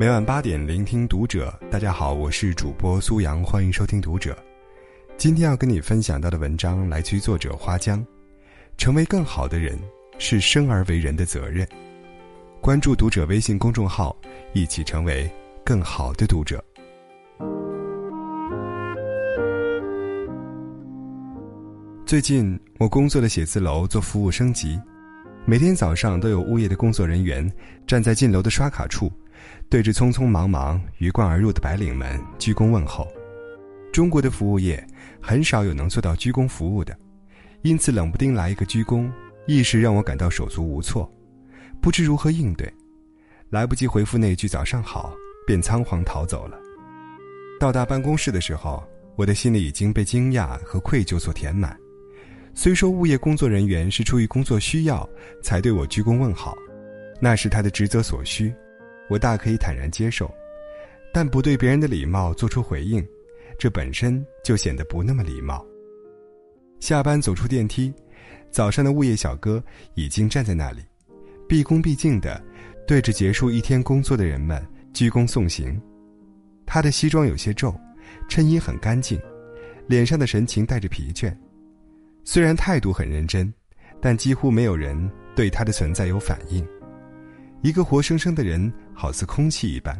每晚八点，聆听读者。大家好，我是主播苏阳，欢迎收听读者。今天要跟你分享到的文章来自于作者花江。成为更好的人，是生而为人的责任。关注读者微信公众号，一起成为更好的读者。最近，我工作的写字楼做服务升级，每天早上都有物业的工作人员站在进楼的刷卡处。对着匆匆忙忙鱼贯而入的白领们鞠躬问候。中国的服务业很少有能做到鞠躬服务的，因此冷不丁来一个鞠躬，一时让我感到手足无措，不知如何应对。来不及回复那句“早上好”，便仓皇逃走了。到达办公室的时候，我的心里已经被惊讶和愧疚所填满。虽说物业工作人员是出于工作需要才对我鞠躬问好，那是他的职责所需。我大可以坦然接受，但不对别人的礼貌做出回应，这本身就显得不那么礼貌。下班走出电梯，早上的物业小哥已经站在那里，毕恭毕敬地对着结束一天工作的人们鞠躬送行。他的西装有些皱，衬衣很干净，脸上的神情带着疲倦。虽然态度很认真，但几乎没有人对他的存在有反应。一个活生生的人，好似空气一般。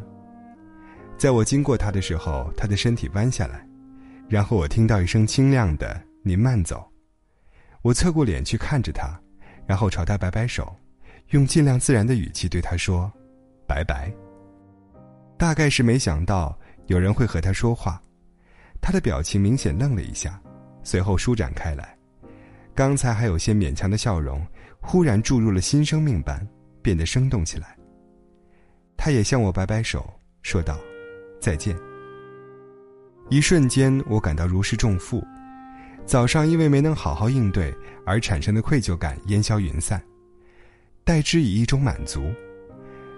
在我经过他的时候，他的身体弯下来，然后我听到一声清亮的“您慢走”。我侧过脸去看着他，然后朝他摆摆手，用尽量自然的语气对他说：“拜拜。”大概是没想到有人会和他说话，他的表情明显愣了一下，随后舒展开来，刚才还有些勉强的笑容，忽然注入了新生命般。变得生动起来。他也向我摆摆手，说道：“再见。”一瞬间，我感到如释重负。早上因为没能好好应对而产生的愧疚感烟消云散，代之以一种满足，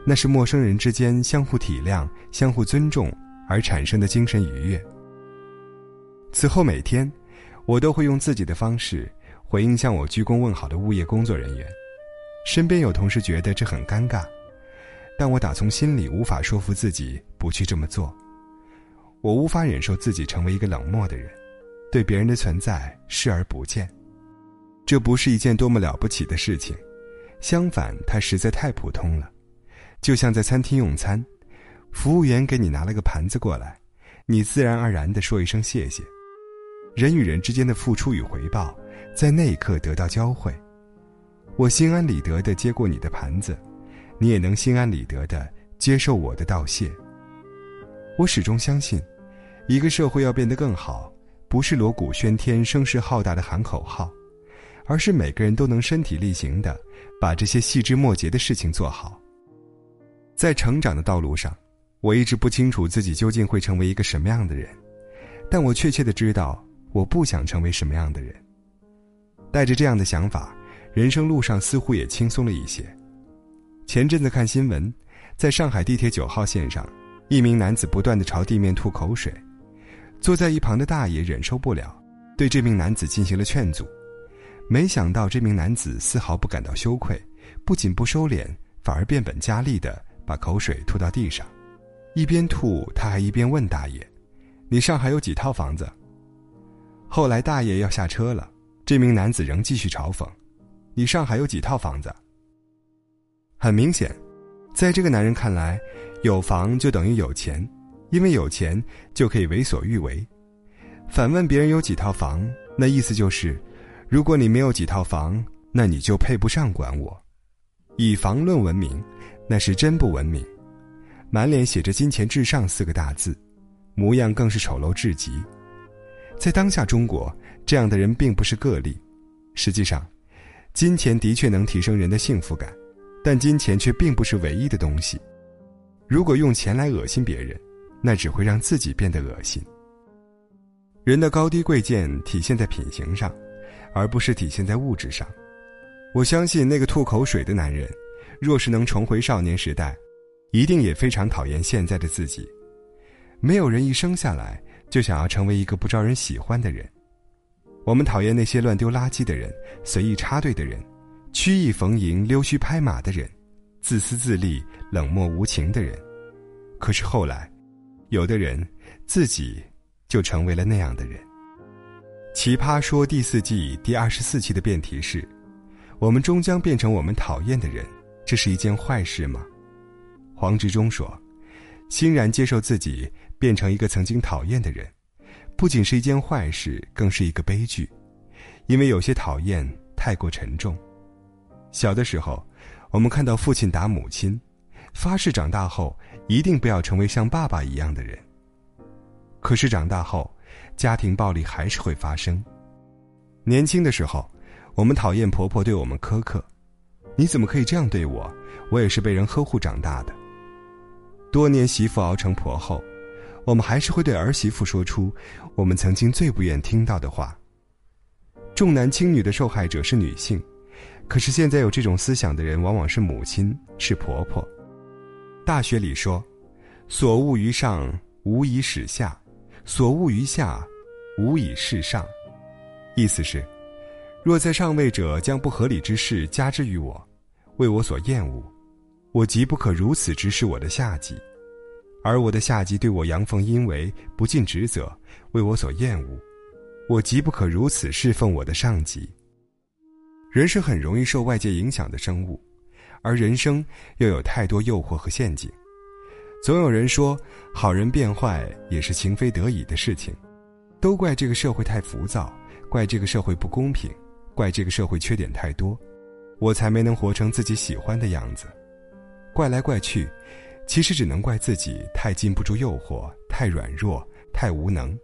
那是陌生人之间相互体谅、相互尊重而产生的精神愉悦。此后每天，我都会用自己的方式回应向我鞠躬问好的物业工作人员。身边有同事觉得这很尴尬，但我打从心里无法说服自己不去这么做。我无法忍受自己成为一个冷漠的人，对别人的存在视而不见。这不是一件多么了不起的事情，相反，它实在太普通了。就像在餐厅用餐，服务员给你拿了个盘子过来，你自然而然地说一声谢谢。人与人之间的付出与回报，在那一刻得到交汇。我心安理得地接过你的盘子，你也能心安理得地接受我的道谢。我始终相信，一个社会要变得更好，不是锣鼓喧天、声势浩大的喊口号，而是每个人都能身体力行地把这些细枝末节的事情做好。在成长的道路上，我一直不清楚自己究竟会成为一个什么样的人，但我确切地知道，我不想成为什么样的人。带着这样的想法。人生路上似乎也轻松了一些。前阵子看新闻，在上海地铁九号线上，一名男子不断的朝地面吐口水，坐在一旁的大爷忍受不了，对这名男子进行了劝阻。没想到这名男子丝毫不感到羞愧，不仅不收敛，反而变本加厉的把口水吐到地上，一边吐他还一边问大爷：“你上海有几套房子？”后来大爷要下车了，这名男子仍继续嘲讽。你上海有几套房子？很明显，在这个男人看来，有房就等于有钱，因为有钱就可以为所欲为。反问别人有几套房，那意思就是，如果你没有几套房，那你就配不上管我。以房论文明，那是真不文明。满脸写着“金钱至上”四个大字，模样更是丑陋至极。在当下中国，这样的人并不是个例，实际上。金钱的确能提升人的幸福感，但金钱却并不是唯一的东西。如果用钱来恶心别人，那只会让自己变得恶心。人的高低贵贱体现在品行上，而不是体现在物质上。我相信那个吐口水的男人，若是能重回少年时代，一定也非常讨厌现在的自己。没有人一生下来就想要成为一个不招人喜欢的人。我们讨厌那些乱丢垃圾的人、随意插队的人、曲意逢迎、溜须拍马的人、自私自利、冷漠无情的人。可是后来，有的人自己就成为了那样的人。奇葩说第四季第二十四期的辩题是：我们终将变成我们讨厌的人，这是一件坏事吗？黄执中说：“欣然接受自己变成一个曾经讨厌的人，不仅是一件坏事，更是一个悲剧，因为有些讨厌太过沉重。小的时候，我们看到父亲打母亲。”发誓长大后一定不要成为像爸爸一样的人。可是长大后，家庭暴力还是会发生。年轻的时候，我们讨厌婆婆对我们苛刻，你怎么可以这样对我？我也是被人呵护长大的。多年媳妇熬成婆后，我们还是会对儿媳妇说出我们曾经最不愿听到的话。重男轻女的受害者是女性，可是现在有这种思想的人往往是母亲，是婆婆。大学里说：“所恶于上，无以始下；所恶于下，无以事上。”意思是，若在上位者将不合理之事加之于我，为我所厌恶，我即不可如此指使我的下级；而我的下级对我阳奉阴违、不尽职责，为我所厌恶，我极不可如此侍奉我的上级。人是很容易受外界影响的生物。而人生又有太多诱惑和陷阱，总有人说好人变坏也是情非得已的事情，都怪这个社会太浮躁，怪这个社会不公平，怪这个社会缺点太多，我才没能活成自己喜欢的样子。怪来怪去，其实只能怪自己太禁不住诱惑，太软弱，太无能。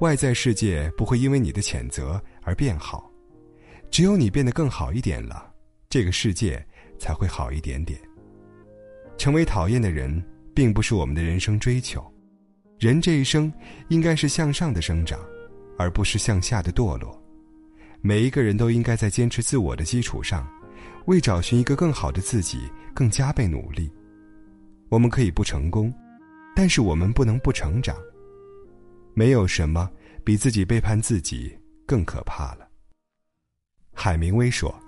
外在世界不会因为你的谴责而变好，只有你变得更好一点了，这个世界。才会好一点点。成为讨厌的人，并不是我们的人生追求。人这一生，应该是向上的生长，而不是向下的堕落。每一个人都应该在坚持自我的基础上，为找寻一个更好的自己，更加倍努力。我们可以不成功，但是我们不能不成长。没有什么比自己背叛自己更可怕了。海明威说：“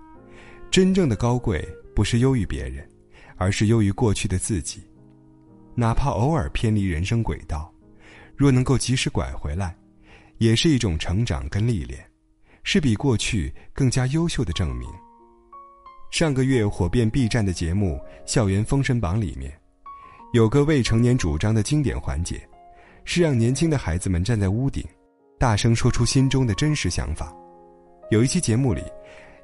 真正的高贵。”不是优于别人，而是优于过去的自己。哪怕偶尔偏离人生轨道，若能够及时拐回来，也是一种成长跟历练，是比过去更加优秀的证明。上个月火遍 B 站的节目《校园封神榜》里面，有个未成年主张的经典环节，是让年轻的孩子们站在屋顶，大声说出心中的真实想法。有一期节目里。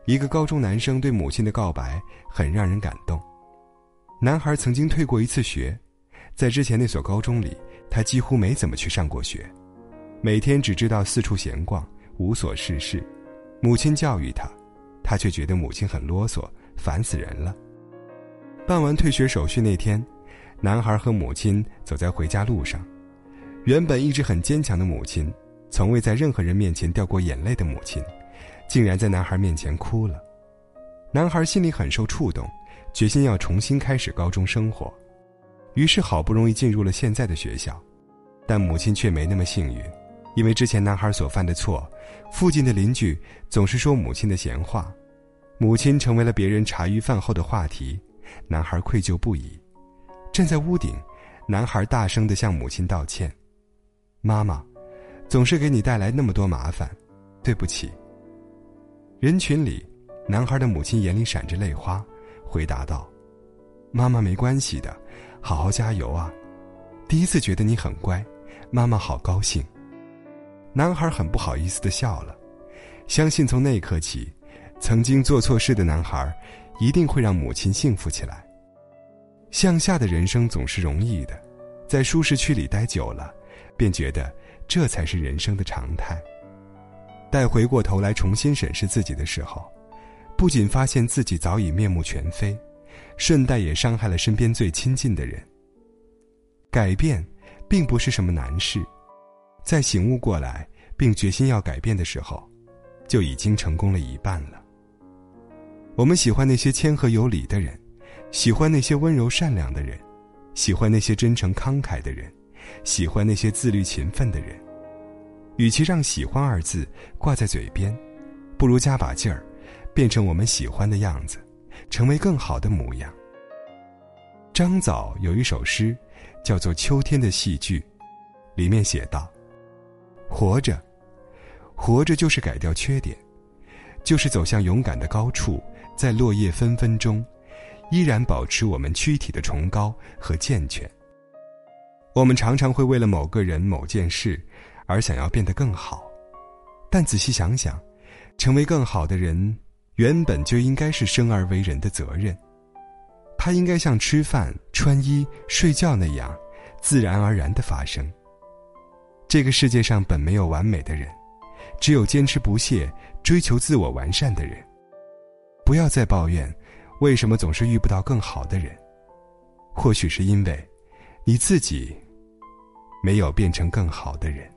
一个高中男生对母亲的告白很让人感动。男孩曾经退过一次学，在之前那所高中里，他几乎没怎么去上过学，每天只知道四处闲逛，无所事事。母亲教育他，他却觉得母亲很啰嗦，烦死人了。办完退学手续那天，男孩和母亲走在回家路上，原本一直很坚强的母亲，从未在任何人面前掉过眼泪的母亲。竟然在男孩面前哭了，男孩心里很受触动，决心要重新开始高中生活，于是好不容易进入了现在的学校，但母亲却没那么幸运，因为之前男孩所犯的错，附近的邻居总是说母亲的闲话，母亲成为了别人茶余饭后的话题，男孩愧疚不已，站在屋顶，男孩大声地向母亲道歉：“妈妈，总是给你带来那么多麻烦，对不起。”人群里，男孩的母亲眼里闪着泪花，回答道：“妈妈没关系的，好好加油啊！第一次觉得你很乖，妈妈好高兴。”男孩很不好意思的笑了，相信从那一刻起，曾经做错事的男孩，一定会让母亲幸福起来。向下的人生总是容易的，在舒适区里待久了，便觉得这才是人生的常态。待回过头来重新审视自己的时候，不仅发现自己早已面目全非，顺带也伤害了身边最亲近的人。改变，并不是什么难事，在醒悟过来并决心要改变的时候，就已经成功了一半了。我们喜欢那些谦和有礼的人，喜欢那些温柔善良的人，喜欢那些真诚慷慨的人，喜欢那些自律勤奋的人。与其让“喜欢”二字挂在嘴边，不如加把劲儿，变成我们喜欢的样子，成为更好的模样。张枣有一首诗，叫做《秋天的戏剧》，里面写道：“活着，活着就是改掉缺点，就是走向勇敢的高处，在落叶纷纷中，依然保持我们躯体的崇高和健全。我们常常会为了某个人、某件事，而想要变得更好，但仔细想想，成为更好的人，原本就应该是生而为人的责任。”它应该像吃饭、穿衣、睡觉那样，自然而然的发生。这个世界上本没有完美的人，只有坚持不懈、追求自我完善的人。不要再抱怨，为什么总是遇不到更好的人？或许是因为，你自己没有变成更好的人。